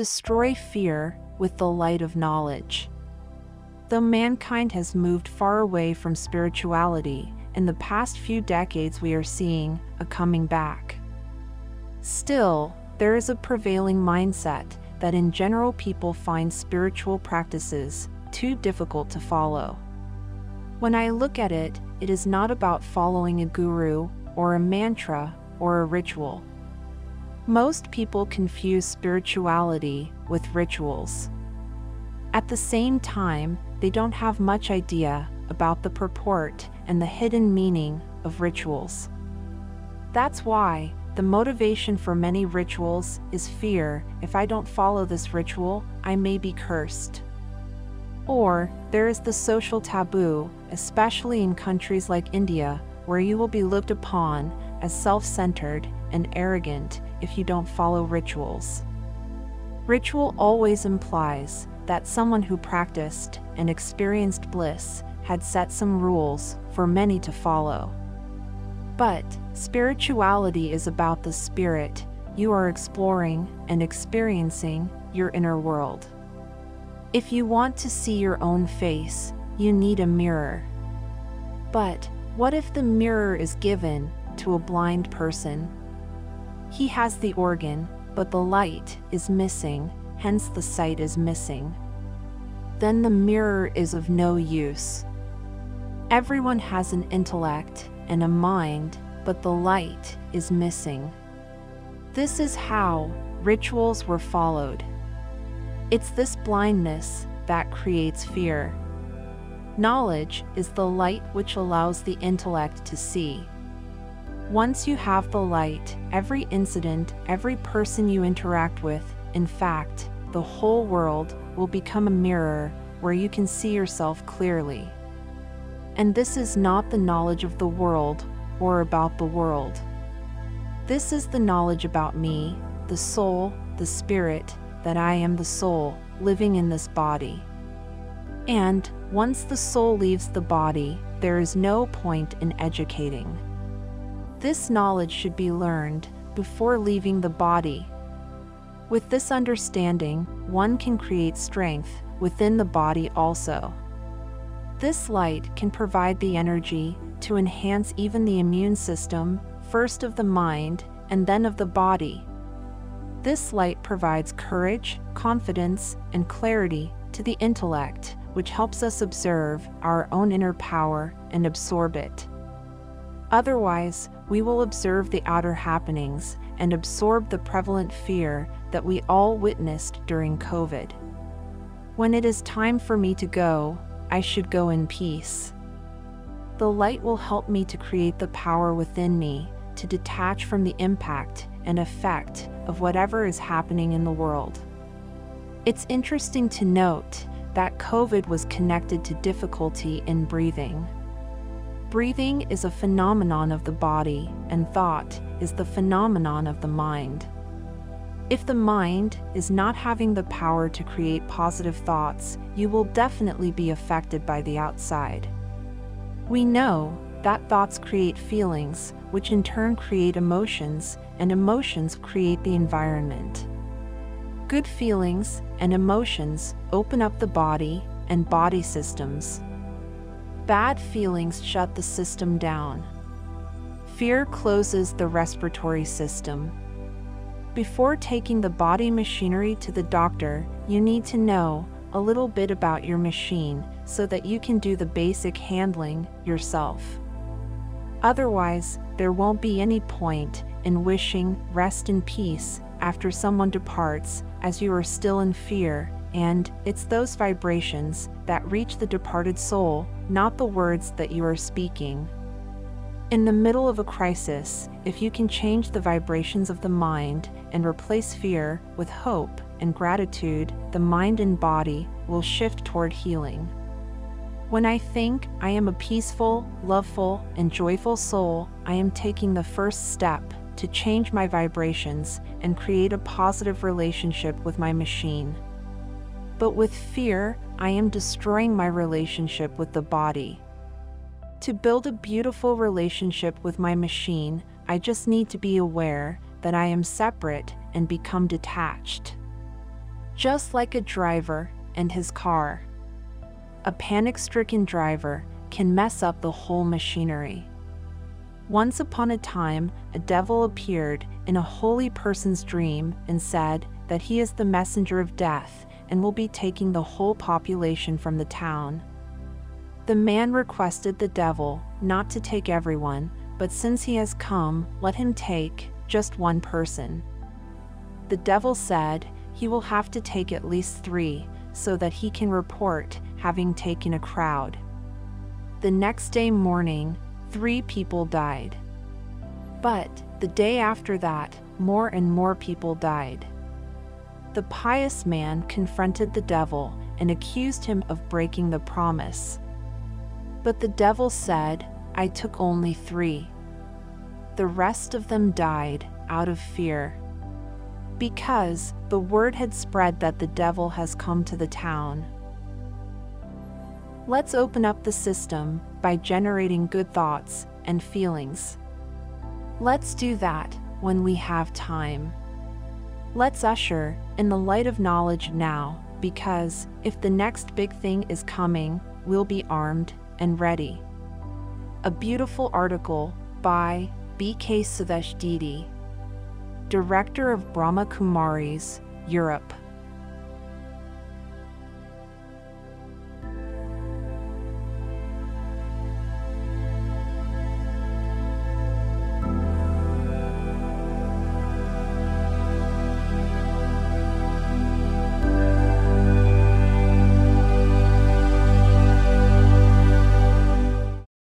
destroy fear with the light of knowledge. Though mankind has moved far away from spirituality, in the past few decades we are seeing a coming back. Still, there is a prevailing mindset that in general people find spiritual practices too difficult to follow. When I look at it, it is not about following a guru or a mantra or a ritual. Most people confuse spirituality with rituals. At the same time, they don't have much idea about the purport and the hidden meaning of rituals. That's why the motivation for many rituals is fear if I don't follow this ritual, I may be cursed. Or there is the social taboo, especially in countries like India, where you will be looked upon as self centered and arrogant if you don't follow rituals. Ritual always implies that someone who practiced and experienced bliss had set some rules for many to follow. But spirituality is about the spirit you are exploring and experiencing your inner world. If you want to see your own face, you need a mirror. But what if the mirror is given to a blind person? He has the organ, but the light is missing, hence the sight is missing. Then the mirror is of no use. Everyone has an intellect and a mind, but the light is missing. This is how rituals were followed. It's this blindness that creates fear. Knowledge is the light which allows the intellect to see. Once you have the light, every incident, every person you interact with, in fact, the whole world will become a mirror where you can see yourself clearly. And this is not the knowledge of the world or about the world. This is the knowledge about me, the soul, the spirit, that I am the soul living in this body. And once the soul leaves the body, there is no point in educating. This knowledge should be learned before leaving the body. With this understanding, one can create strength within the body also. This light can provide the energy to enhance even the immune system, first of the mind and then of the body. This light provides courage, confidence, and clarity to the intellect, which helps us observe our own inner power and absorb it. Otherwise, we will observe the outer happenings and absorb the prevalent fear that we all witnessed during COVID. When it is time for me to go, I should go in peace. The light will help me to create the power within me to detach from the impact and effect of whatever is happening in the world. It's interesting to note that COVID was connected to difficulty in breathing. Breathing is a phenomenon of the body, and thought is the phenomenon of the mind. If the mind is not having the power to create positive thoughts, you will definitely be affected by the outside. We know that thoughts create feelings, which in turn create emotions, and emotions create the environment. Good feelings and emotions open up the body and body systems. Bad feelings shut the system down. Fear closes the respiratory system. Before taking the body machinery to the doctor, you need to know a little bit about your machine so that you can do the basic handling yourself. Otherwise, there won't be any point in wishing rest in peace after someone departs as you are still in fear, and it's those vibrations that reach the departed soul, not the words that you are speaking. In the middle of a crisis, if you can change the vibrations of the mind and replace fear with hope and gratitude, the mind and body will shift toward healing. When I think I am a peaceful, loveful, and joyful soul, I am taking the first step to change my vibrations and create a positive relationship with my machine. But with fear, I am destroying my relationship with the body. To build a beautiful relationship with my machine, I just need to be aware that I am separate and become detached. just like a driver and his car. A panic stricken driver can mess up the whole machinery. Once upon a time, a devil appeared in a holy person's dream and said that he is the messenger of death and will be taking the whole population from the town. The man requested the devil not to take everyone, but since he has come, let him take just one person. The devil said he will have to take at least three so that he can report having taken a crowd. The next day morning, three people died. But the day after that, more and more people died. The pious man confronted the devil and accused him of breaking the promise. But the devil said, I took only three. The rest of them died out of fear. Because the word had spread that the devil has come to the town. Let's open up the system by generating good thoughts and feelings. Let's do that when we have time. Let's usher in the light of knowledge now, because if the next big thing is coming, we'll be armed and ready. A beautiful article by B.K. Sudeshdidi, Director of Brahma Kumaris, Europe.